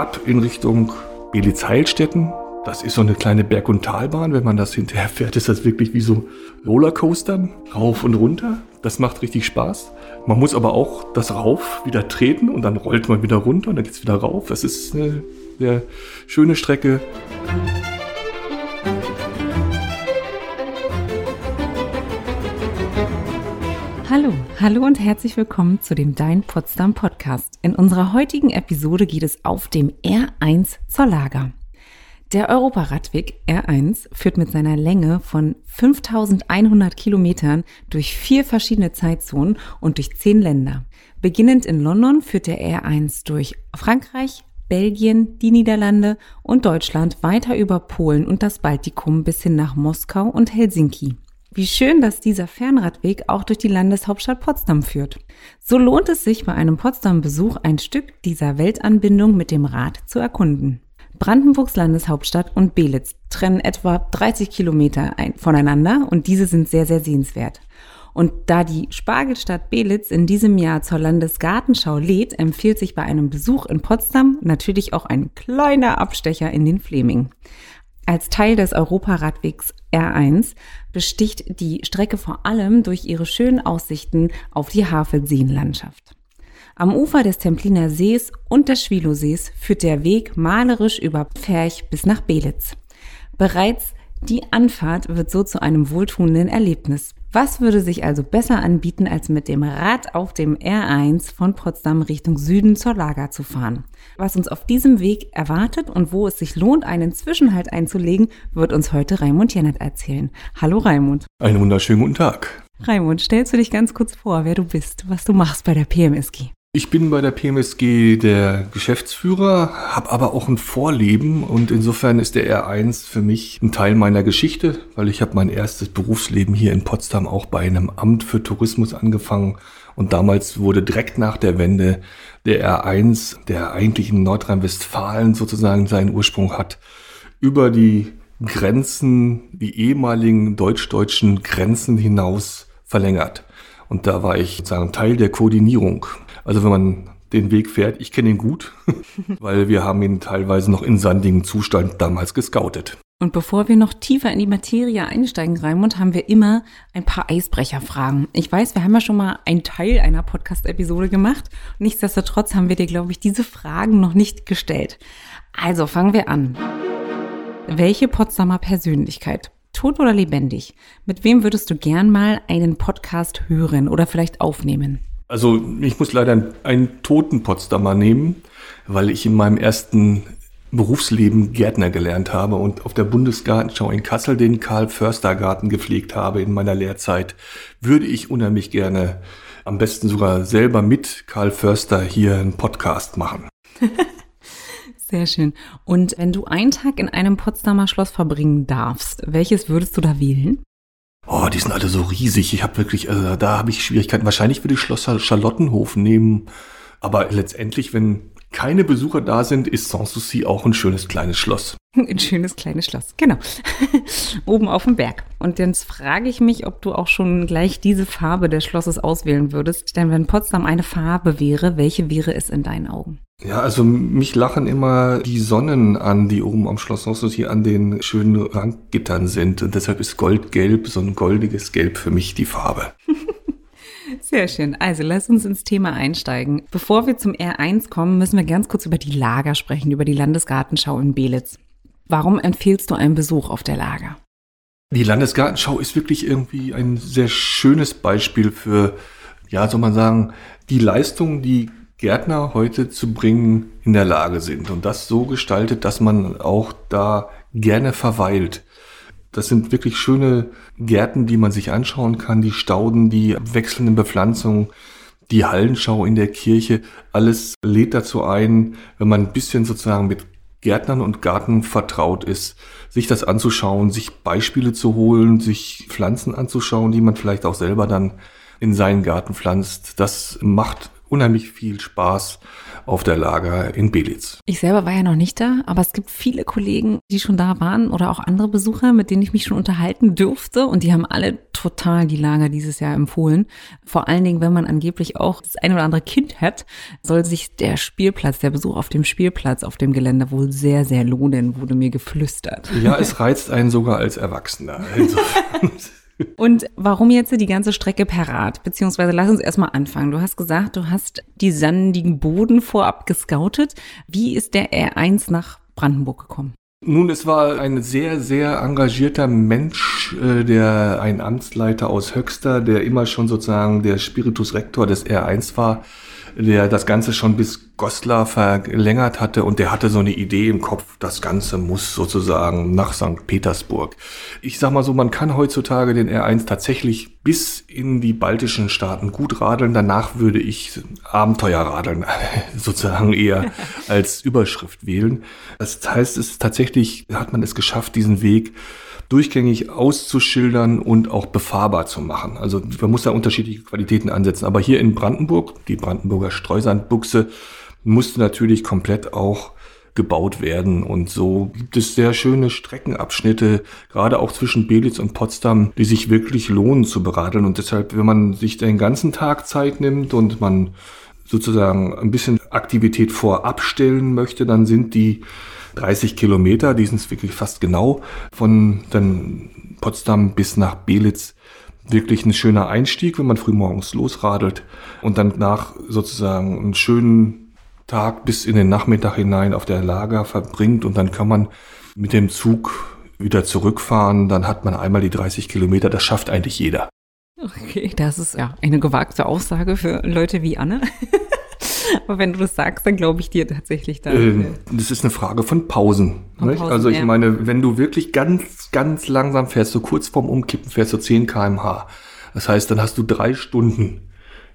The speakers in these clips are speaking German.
ab in Richtung Belitz-Heilstätten. Das ist so eine kleine Berg- und Talbahn. Wenn man das hinterher fährt, ist das wirklich wie so Rollercoastern, rauf und runter. Das macht richtig Spaß. Man muss aber auch das Rauf wieder treten und dann rollt man wieder runter und dann geht es wieder rauf. Das ist eine sehr schöne Strecke. Hallo, und herzlich willkommen zu dem Dein Potsdam Podcast. In unserer heutigen Episode geht es auf dem R1 zur Lager. Der Europaradweg R1 führt mit seiner Länge von 5100 Kilometern durch vier verschiedene Zeitzonen und durch zehn Länder. Beginnend in London führt der R1 durch Frankreich, Belgien, die Niederlande und Deutschland weiter über Polen und das Baltikum bis hin nach Moskau und Helsinki. Wie schön, dass dieser Fernradweg auch durch die Landeshauptstadt Potsdam führt. So lohnt es sich bei einem Potsdam-Besuch ein Stück dieser Weltanbindung mit dem Rad zu erkunden. Brandenburgs Landeshauptstadt und Belitz trennen etwa 30 Kilometer voneinander und diese sind sehr, sehr sehenswert. Und da die Spargelstadt Belitz in diesem Jahr zur Landesgartenschau lädt, empfiehlt sich bei einem Besuch in Potsdam natürlich auch ein kleiner Abstecher in den Fleming. Als Teil des Europaradwegs R1 besticht die Strecke vor allem durch ihre schönen Aussichten auf die Havelseenlandschaft. Am Ufer des Templiner Sees und des Schwilosees führt der Weg malerisch über Pferch bis nach Belitz. Bereits die Anfahrt wird so zu einem wohltuenden Erlebnis. Was würde sich also besser anbieten, als mit dem Rad auf dem R1 von Potsdam Richtung Süden zur Lager zu fahren? Was uns auf diesem Weg erwartet und wo es sich lohnt, einen Zwischenhalt einzulegen, wird uns heute Raimund Jennert erzählen. Hallo Raimund. Einen wunderschönen guten Tag. Raimund, stellst du dich ganz kurz vor, wer du bist, was du machst bei der PMSG? Ich bin bei der PMSG der Geschäftsführer, habe aber auch ein Vorleben und insofern ist der R1 für mich ein Teil meiner Geschichte, weil ich habe mein erstes Berufsleben hier in Potsdam auch bei einem Amt für Tourismus angefangen und damals wurde direkt nach der Wende der R1, der eigentlich in Nordrhein-Westfalen sozusagen seinen Ursprung hat, über die Grenzen, die ehemaligen deutsch-deutschen Grenzen hinaus verlängert. Und da war ich sozusagen Teil der Koordinierung. Also wenn man den Weg fährt, ich kenne ihn gut, weil wir haben ihn teilweise noch in sandigem Zustand damals gescoutet. Und bevor wir noch tiefer in die Materie einsteigen, Raimund, haben wir immer ein paar Eisbrecherfragen. Ich weiß, wir haben ja schon mal einen Teil einer Podcast-Episode gemacht. Nichtsdestotrotz haben wir dir, glaube ich, diese Fragen noch nicht gestellt. Also fangen wir an. Welche Potsdamer Persönlichkeit, tot oder lebendig, mit wem würdest du gern mal einen Podcast hören oder vielleicht aufnehmen? Also ich muss leider einen toten Potsdamer nehmen, weil ich in meinem ersten Berufsleben Gärtner gelernt habe und auf der Bundesgartenschau in Kassel den Karl Förster Garten gepflegt habe in meiner Lehrzeit, würde ich unheimlich gerne am besten sogar selber mit Karl Förster hier einen Podcast machen. Sehr schön. Und wenn du einen Tag in einem Potsdamer Schloss verbringen darfst, welches würdest du da wählen? Oh, die sind alle so riesig. Ich habe wirklich, also da habe ich Schwierigkeiten. Wahrscheinlich würde ich Schloss Charlottenhof nehmen. Aber letztendlich, wenn keine Besucher da sind, ist Sanssouci auch ein schönes kleines Schloss. Ein schönes kleines Schloss, genau. Oben auf dem Berg. Und jetzt frage ich mich, ob du auch schon gleich diese Farbe des Schlosses auswählen würdest. Denn wenn Potsdam eine Farbe wäre, welche wäre es in deinen Augen? Ja, also mich lachen immer die Sonnen an, die oben am Schloss Sanssouci an den schönen Ranggittern sind. Und deshalb ist Goldgelb, so ein goldiges Gelb für mich die Farbe. Sehr schön. Also lass uns ins Thema einsteigen. Bevor wir zum R1 kommen, müssen wir ganz kurz über die Lager sprechen, über die Landesgartenschau in Belitz. Warum empfehlst du einen Besuch auf der Lager? Die Landesgartenschau ist wirklich irgendwie ein sehr schönes Beispiel für, ja, soll man sagen, die Leistung, die Gärtner heute zu bringen in der Lage sind. Und das so gestaltet, dass man auch da gerne verweilt. Das sind wirklich schöne Gärten, die man sich anschauen kann, die Stauden, die wechselnden Bepflanzungen, die Hallenschau in der Kirche. Alles lädt dazu ein, wenn man ein bisschen sozusagen mit Gärtnern und Garten vertraut ist, sich das anzuschauen, sich Beispiele zu holen, sich Pflanzen anzuschauen, die man vielleicht auch selber dann in seinen Garten pflanzt. Das macht unheimlich viel Spaß auf der Lager in Belitz. Ich selber war ja noch nicht da, aber es gibt viele Kollegen, die schon da waren oder auch andere Besucher, mit denen ich mich schon unterhalten dürfte und die haben alle total die Lager dieses Jahr empfohlen. Vor allen Dingen, wenn man angeblich auch das ein oder andere Kind hat, soll sich der Spielplatz, der Besuch auf dem Spielplatz auf dem Gelände wohl sehr, sehr lohnen, wurde mir geflüstert. Ja, es reizt einen sogar als Erwachsener. Und warum jetzt die ganze Strecke per Rad? Beziehungsweise lass uns erstmal anfangen. Du hast gesagt, du hast die sandigen Boden vorab gescoutet. Wie ist der R1 nach Brandenburg gekommen? Nun, es war ein sehr, sehr engagierter Mensch, äh, der ein Amtsleiter aus Höxter, der immer schon sozusagen der Spiritus Rector des R1 war, der das Ganze schon bis Goslar verlängert hatte und der hatte so eine Idee im Kopf, das Ganze muss sozusagen nach St. Petersburg. Ich sag mal so, man kann heutzutage den R1 tatsächlich bis in die baltischen Staaten gut radeln. Danach würde ich Abenteuerradeln sozusagen eher als Überschrift wählen. Das heißt, es tatsächlich hat man es geschafft, diesen Weg durchgängig auszuschildern und auch befahrbar zu machen. Also man muss da unterschiedliche Qualitäten ansetzen. Aber hier in Brandenburg, die Brandenburger Streusandbuchse, musste natürlich komplett auch gebaut werden. Und so gibt es sehr schöne Streckenabschnitte, gerade auch zwischen Belitz und Potsdam, die sich wirklich lohnen zu beradeln. Und deshalb, wenn man sich den ganzen Tag Zeit nimmt und man sozusagen ein bisschen Aktivität vorab stellen möchte, dann sind die 30 Kilometer, die sind wirklich fast genau, von dann Potsdam bis nach Belitz wirklich ein schöner Einstieg, wenn man frühmorgens losradelt und dann nach sozusagen einen schönen Tag bis in den Nachmittag hinein auf der Lager verbringt und dann kann man mit dem Zug wieder zurückfahren. Dann hat man einmal die 30 Kilometer. Das schafft eigentlich jeder. Okay, das ist ja eine gewagte Aussage für Leute wie Anne. Aber wenn du das sagst, dann glaube ich dir tatsächlich da. Ähm, das ist eine Frage von Pausen. Von Pausen also ich ja. meine, wenn du wirklich ganz, ganz langsam fährst, so kurz vorm Umkippen fährst du 10 kmh. Das heißt, dann hast du drei Stunden.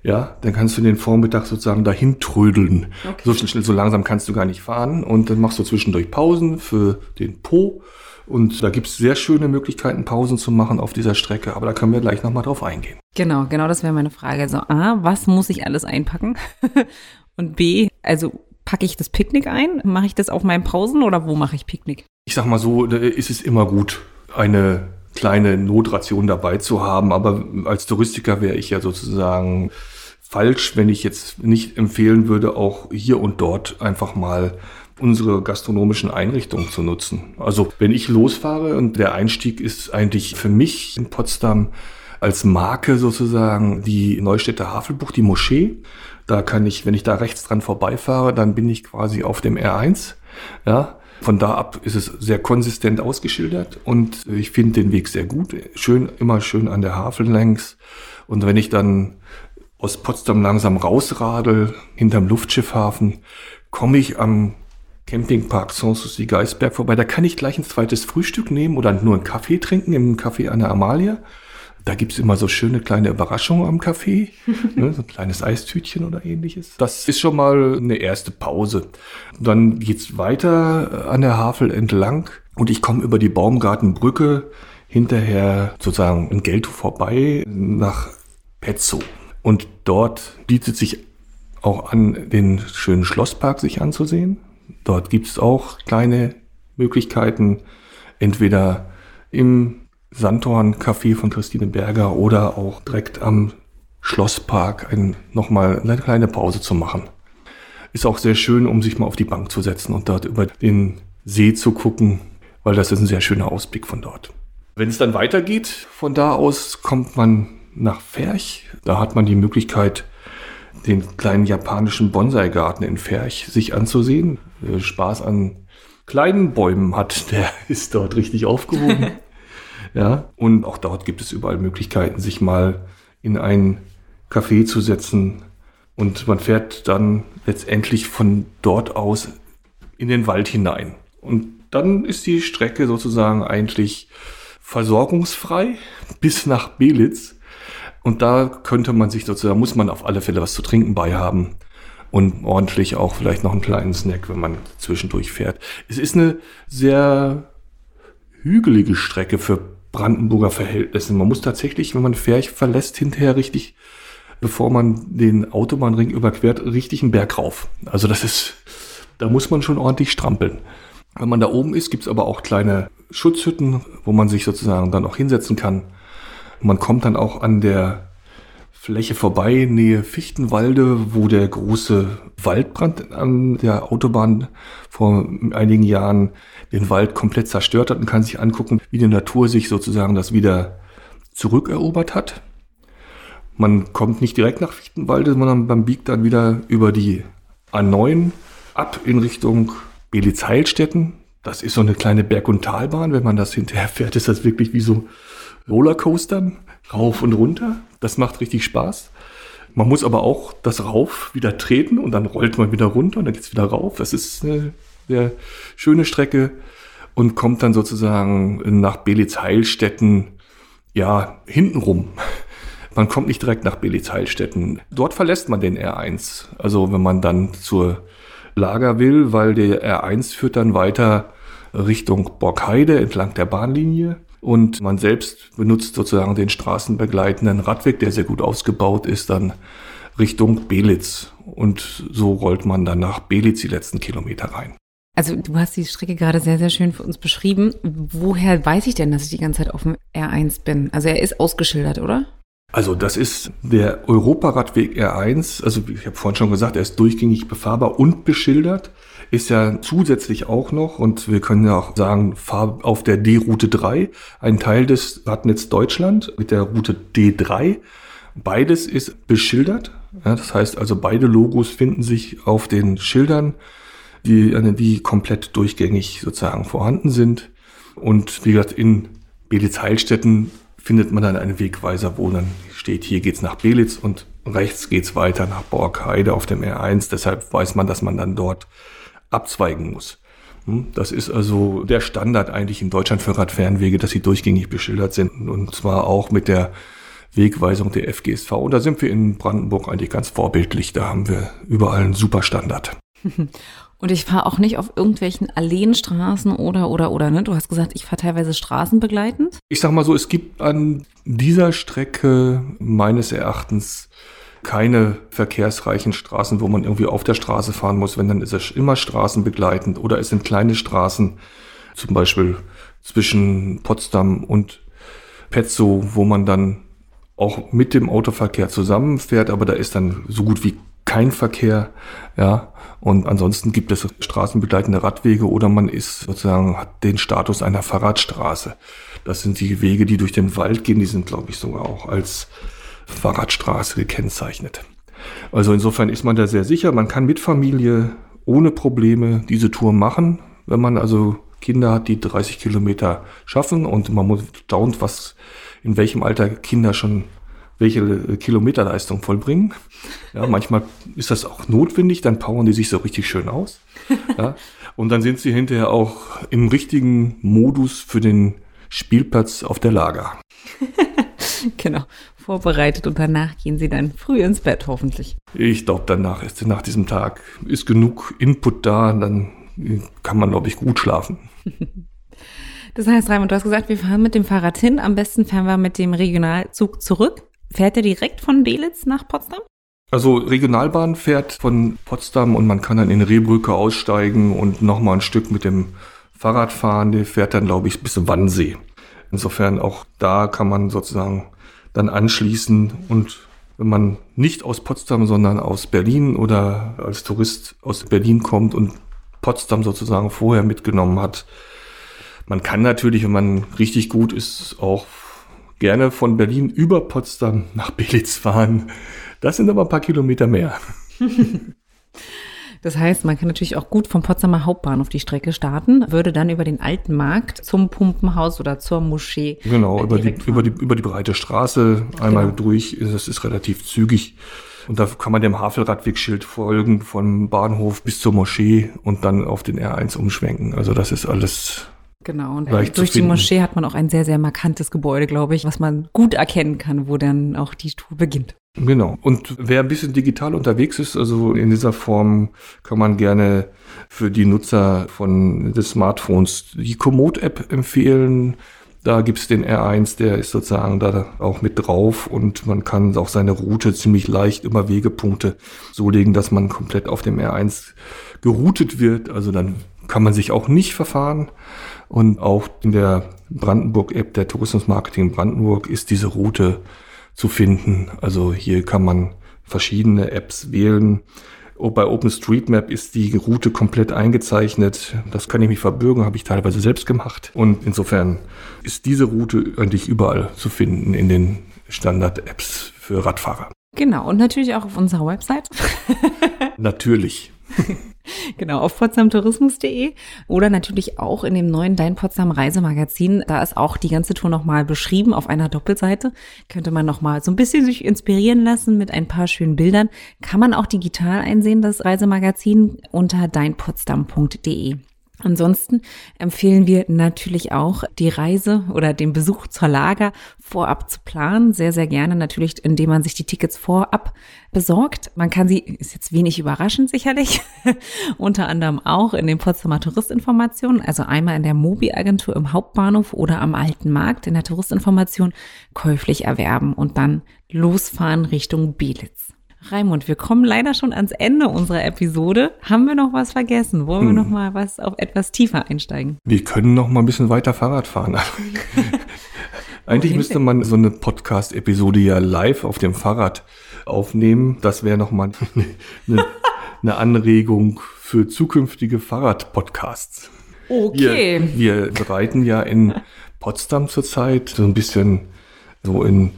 Ja, dann kannst du den Vormittag sozusagen dahin trödeln. Okay. So schnell, so langsam kannst du gar nicht fahren. Und dann machst du zwischendurch Pausen für den Po. Und da gibt es sehr schöne Möglichkeiten, Pausen zu machen auf dieser Strecke. Aber da können wir gleich nochmal drauf eingehen. Genau, genau das wäre meine Frage. Also A, was muss ich alles einpacken? Und B, also packe ich das Picknick ein? Mache ich das auf meinen Pausen oder wo mache ich Picknick? Ich sag mal so, da ist es immer gut, eine kleine Notration dabei zu haben. Aber als Touristiker wäre ich ja sozusagen falsch, wenn ich jetzt nicht empfehlen würde, auch hier und dort einfach mal unsere gastronomischen Einrichtungen zu nutzen. Also wenn ich losfahre und der Einstieg ist eigentlich für mich in Potsdam als Marke sozusagen die Neustädter Havelbucht, die Moschee. Da kann ich, wenn ich da rechts dran vorbeifahre, dann bin ich quasi auf dem R1. Ja, von da ab ist es sehr konsistent ausgeschildert und ich finde den Weg sehr gut. Schön, immer schön an der Havel längs. Und wenn ich dann aus Potsdam langsam rausradel, hinterm Luftschiffhafen, komme ich am Campingpark Sanssouci Geisberg vorbei. Da kann ich gleich ein zweites Frühstück nehmen oder nur einen Kaffee trinken im Café an der Amalie. Da gibt's immer so schöne kleine Überraschungen am Café, ne, so ein kleines Eistütchen oder ähnliches. Das ist schon mal eine erste Pause. Dann geht's weiter an der Havel entlang und ich komme über die Baumgartenbrücke hinterher sozusagen in Geltow vorbei nach Petzow. Und dort bietet sich auch an, den schönen Schlosspark sich anzusehen. Dort gibt's auch kleine Möglichkeiten, entweder im Sandhorn Café von Christine Berger oder auch direkt am Schlosspark ein, nochmal eine kleine Pause zu machen. Ist auch sehr schön, um sich mal auf die Bank zu setzen und dort über den See zu gucken, weil das ist ein sehr schöner Ausblick von dort. Wenn es dann weitergeht, von da aus kommt man nach Ferch. Da hat man die Möglichkeit, den kleinen japanischen Bonsai-Garten in Ferch sich anzusehen. Äh, Spaß an kleinen Bäumen hat, der ist dort richtig aufgehoben. Ja, und auch dort gibt es überall Möglichkeiten, sich mal in ein Café zu setzen. Und man fährt dann letztendlich von dort aus in den Wald hinein. Und dann ist die Strecke sozusagen eigentlich versorgungsfrei bis nach Belitz. Und da könnte man sich sozusagen, muss man auf alle Fälle was zu trinken bei haben und ordentlich auch vielleicht noch einen kleinen Snack, wenn man zwischendurch fährt. Es ist eine sehr hügelige Strecke für Brandenburger Verhältnissen. Man muss tatsächlich, wenn man Ferch verlässt, hinterher richtig bevor man den Autobahnring überquert, richtig einen Berg rauf. Also das ist, da muss man schon ordentlich strampeln. Wenn man da oben ist, gibt's aber auch kleine Schutzhütten, wo man sich sozusagen dann auch hinsetzen kann. Man kommt dann auch an der Fläche vorbei, Nähe Fichtenwalde, wo der große Waldbrand an der Autobahn vor einigen Jahren den Wald komplett zerstört hat und kann sich angucken, wie die Natur sich sozusagen das wieder zurückerobert hat. Man kommt nicht direkt nach Fichtenwalde, sondern man biegt dann wieder über die A9 ab in Richtung Belitz-Heilstätten. Das ist so eine kleine Berg- und Talbahn. Wenn man das hinterher fährt, ist das wirklich wie so Rollercoastern, rauf und runter. Das macht richtig Spaß. Man muss aber auch das Rauf wieder treten und dann rollt man wieder runter und dann geht's wieder rauf. Das ist eine sehr schöne Strecke und kommt dann sozusagen nach Belitz-Heilstätten, ja, hintenrum. Man kommt nicht direkt nach Belitz-Heilstätten. Dort verlässt man den R1. Also wenn man dann zur Lager will, weil der R1 führt dann weiter Richtung Borgheide entlang der Bahnlinie. Und man selbst benutzt sozusagen den straßenbegleitenden Radweg, der sehr gut ausgebaut ist, dann Richtung Belitz. Und so rollt man dann nach Belitz die letzten Kilometer rein. Also du hast die Strecke gerade sehr, sehr schön für uns beschrieben. Woher weiß ich denn, dass ich die ganze Zeit auf dem R1 bin? Also er ist ausgeschildert, oder? Also das ist der Europaradweg R1. Also ich habe vorhin schon gesagt, er ist durchgängig befahrbar und beschildert. Ist ja zusätzlich auch noch, und wir können ja auch sagen, fahr auf der D-Route 3, ein Teil des Radnetz Deutschland mit der Route D3. Beides ist beschildert. Ja, das heißt also, beide Logos finden sich auf den Schildern, die, die komplett durchgängig sozusagen vorhanden sind. Und wie gesagt, in Belitz-Heilstätten findet man dann einen Wegweiser, wo dann steht, hier geht's nach Belitz und rechts geht's weiter nach Borgheide auf dem R1. Deshalb weiß man, dass man dann dort abzweigen muss. Hm, das ist also der Standard eigentlich in Deutschland für Radfernwege, dass sie durchgängig beschildert sind und zwar auch mit der Wegweisung der FGSV. Und da sind wir in Brandenburg eigentlich ganz vorbildlich. Da haben wir überall einen super Standard. Und ich fahre auch nicht auf irgendwelchen Alleenstraßen oder, oder, oder, ne? Du hast gesagt, ich fahre teilweise straßenbegleitend. Ich sag mal so, es gibt an dieser Strecke meines Erachtens keine verkehrsreichen Straßen, wo man irgendwie auf der Straße fahren muss. Wenn, dann ist es immer straßenbegleitend oder es sind kleine Straßen, zum Beispiel zwischen Potsdam und Petzow, wo man dann auch mit dem Autoverkehr zusammenfährt, aber da ist dann so gut wie kein Verkehr, ja. Und ansonsten gibt es straßenbegleitende Radwege oder man ist sozusagen, hat den Status einer Fahrradstraße. Das sind die Wege, die durch den Wald gehen, die sind, glaube ich, sogar auch als Fahrradstraße gekennzeichnet. Also insofern ist man da sehr sicher. Man kann mit Familie ohne Probleme diese Tour machen, wenn man also Kinder hat, die 30 Kilometer schaffen und man muss staunt, was in welchem Alter Kinder schon welche äh, Kilometerleistung vollbringen. Ja, manchmal ist das auch notwendig, dann powern die sich so richtig schön aus. Ja, und dann sind sie hinterher auch im richtigen Modus für den Spielplatz auf der Lager. genau, vorbereitet und danach gehen sie dann früh ins Bett hoffentlich. Ich glaube, danach ist nach diesem Tag ist genug Input da, dann kann man, glaube ich, gut schlafen. Das heißt, Raimund, du hast gesagt, wir fahren mit dem Fahrrad hin. Am besten fahren wir mit dem Regionalzug zurück. Fährt er direkt von Belitz nach Potsdam? Also Regionalbahn fährt von Potsdam und man kann dann in Rehbrücke aussteigen und nochmal ein Stück mit dem Fahrrad fahren. Der fährt dann, glaube ich, bis Wannsee. Insofern auch da kann man sozusagen dann anschließen und wenn man nicht aus Potsdam, sondern aus Berlin oder als Tourist aus Berlin kommt und Potsdam sozusagen vorher mitgenommen hat, man kann natürlich, wenn man richtig gut ist, auch gerne von Berlin über Potsdam nach Belitz fahren. Das sind aber ein paar Kilometer mehr. Das heißt, man kann natürlich auch gut vom Potsdamer Hauptbahnhof die Strecke starten, würde dann über den alten Markt zum Pumpenhaus oder zur Moschee. Genau, über die, über, die, über die breite Straße einmal genau. durch. Das ist relativ zügig. Und da kann man dem Havelradwegschild folgen, vom Bahnhof bis zur Moschee und dann auf den R1 umschwenken. Also das ist alles Genau, und durch die Moschee hat man auch ein sehr, sehr markantes Gebäude, glaube ich, was man gut erkennen kann, wo dann auch die Tour beginnt. Genau. Und wer ein bisschen digital unterwegs ist, also in dieser Form kann man gerne für die Nutzer von des Smartphones die Komoot-App empfehlen. Da gibt's den R1, der ist sozusagen da auch mit drauf und man kann auch seine Route ziemlich leicht immer Wegepunkte so legen, dass man komplett auf dem R1 geroutet wird. Also dann kann man sich auch nicht verfahren. Und auch in der Brandenburg-App der Tourismusmarketing Brandenburg ist diese Route zu finden. Also hier kann man verschiedene Apps wählen. Bei OpenStreetMap ist die Route komplett eingezeichnet. Das kann ich mich verbürgen, habe ich teilweise selbst gemacht. Und insofern ist diese Route eigentlich überall zu finden in den Standard-Apps für Radfahrer. Genau, und natürlich auch auf unserer Website. natürlich. Genau, auf potsdamtourismus.de oder natürlich auch in dem neuen Dein Potsdam Reisemagazin. Da ist auch die ganze Tour nochmal beschrieben auf einer Doppelseite. Könnte man nochmal so ein bisschen sich inspirieren lassen mit ein paar schönen Bildern. Kann man auch digital einsehen, das Reisemagazin unter deinpotsdam.de. Ansonsten empfehlen wir natürlich auch die Reise oder den Besuch zur Lager vorab zu planen. Sehr, sehr gerne natürlich, indem man sich die Tickets vorab besorgt. Man kann sie, ist jetzt wenig überraschend sicherlich, unter anderem auch in den Potsdamer Touristinformationen, also einmal in der Mobi-Agentur im Hauptbahnhof oder am Alten Markt in der Touristinformation käuflich erwerben und dann losfahren Richtung Belitz. Raimund, wir kommen leider schon ans Ende unserer Episode. Haben wir noch was vergessen? Wollen wir hm. noch mal was auf etwas tiefer einsteigen? Wir können noch mal ein bisschen weiter Fahrrad fahren. Eigentlich müsste man so eine Podcast-Episode ja live auf dem Fahrrad aufnehmen. Das wäre noch mal eine, eine Anregung für zukünftige Fahrrad-Podcasts. Okay. Wir, wir reiten ja in Potsdam zurzeit so ein bisschen so in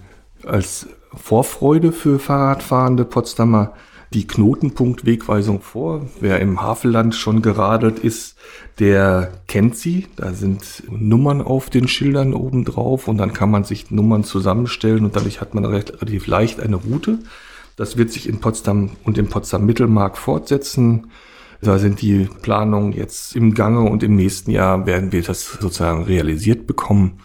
als Vorfreude für Fahrradfahrende Potsdamer die Knotenpunktwegweisung vor. Wer im Havelland schon geradelt ist, der kennt sie. Da sind Nummern auf den Schildern oben drauf und dann kann man sich Nummern zusammenstellen und dadurch hat man relativ leicht eine Route. Das wird sich in Potsdam und im Potsdam Mittelmark fortsetzen. Da sind die Planungen jetzt im Gange und im nächsten Jahr werden wir das sozusagen realisiert bekommen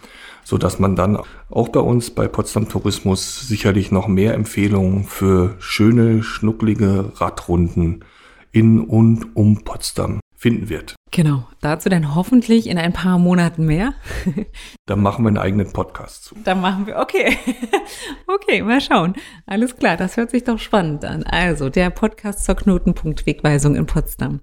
so dass man dann auch bei uns bei Potsdam Tourismus sicherlich noch mehr Empfehlungen für schöne, schnucklige Radrunden in und um Potsdam finden wird. Genau, dazu dann hoffentlich in ein paar Monaten mehr. Dann machen wir einen eigenen Podcast zu. Dann machen wir, okay. Okay, mal schauen. Alles klar, das hört sich doch spannend an. Also, der Podcast zur Knotenpunktwegweisung in Potsdam.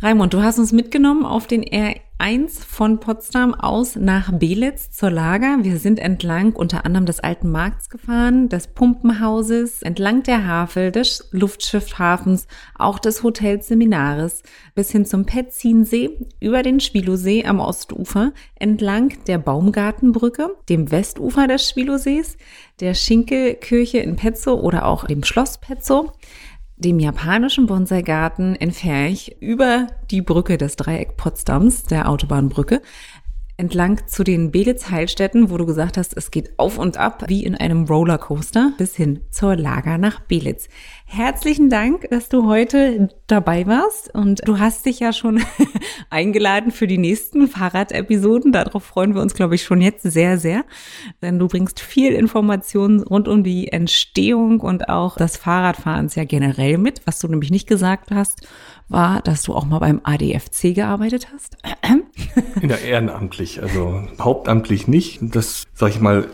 Raimund, du hast uns mitgenommen auf den R1 von Potsdam aus nach Belitz zur Lager. Wir sind entlang unter anderem des Alten Markts gefahren, des Pumpenhauses, entlang der Havel, des Luftschiffhafens, auch des Hotels Seminares, bis hin zum Petzinsee, über den Schwilosee am Ostufer, entlang der Baumgartenbrücke, dem Westufer des Schwilosees, der Schinkelkirche in Petzow oder auch dem Schloss Petzow, dem japanischen Bonsai-Garten in Ferch über die Brücke des Dreieck Potsdams, der Autobahnbrücke, entlang zu den Belitz-Heilstätten, wo du gesagt hast, es geht auf und ab wie in einem Rollercoaster bis hin zur Lager nach Belitz. Herzlichen Dank, dass du heute dabei warst und du hast dich ja schon eingeladen für die nächsten Fahrradepisoden. Darauf freuen wir uns, glaube ich, schon jetzt sehr, sehr, denn du bringst viel Informationen rund um die Entstehung und auch das Fahrradfahrens ja generell mit. Was du nämlich nicht gesagt hast, war, dass du auch mal beim ADFC gearbeitet hast. Der ehrenamtlich, also hauptamtlich nicht. Das, sag ich mal,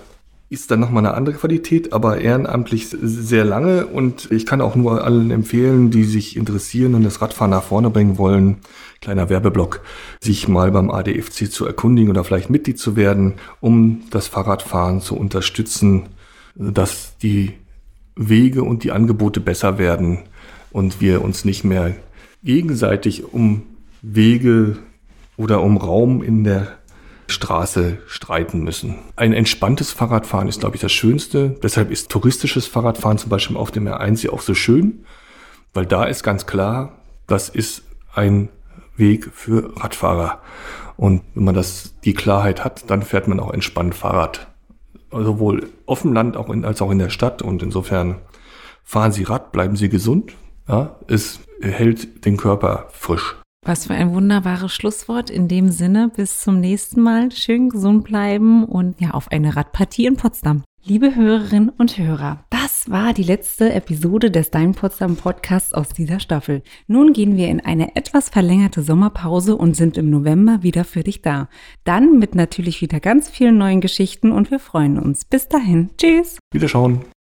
ist dann nochmal eine andere Qualität, aber ehrenamtlich sehr lange und ich kann auch nur allen empfehlen, die sich interessieren und das Radfahren nach vorne bringen wollen, kleiner Werbeblock, sich mal beim ADFC zu erkundigen oder vielleicht Mitglied zu werden, um das Fahrradfahren zu unterstützen, dass die Wege und die Angebote besser werden und wir uns nicht mehr gegenseitig um Wege oder um Raum in der Straße streiten müssen. Ein entspanntes Fahrradfahren ist, glaube ich, das Schönste. Deshalb ist touristisches Fahrradfahren zum Beispiel auf dem R1 ja auch so schön, weil da ist ganz klar, das ist ein Weg für Radfahrer. Und wenn man das, die Klarheit hat, dann fährt man auch entspannt Fahrrad. Sowohl auf dem Land auch in, als auch in der Stadt. Und insofern fahren Sie Rad, bleiben Sie gesund. Ja, es hält den Körper frisch. Was für ein wunderbares Schlusswort. In dem Sinne, bis zum nächsten Mal. Schön gesund bleiben und ja, auf eine Radpartie in Potsdam. Liebe Hörerinnen und Hörer, das war die letzte Episode des Dein Potsdam Podcasts aus dieser Staffel. Nun gehen wir in eine etwas verlängerte Sommerpause und sind im November wieder für dich da. Dann mit natürlich wieder ganz vielen neuen Geschichten und wir freuen uns. Bis dahin. Tschüss. Wiederschauen.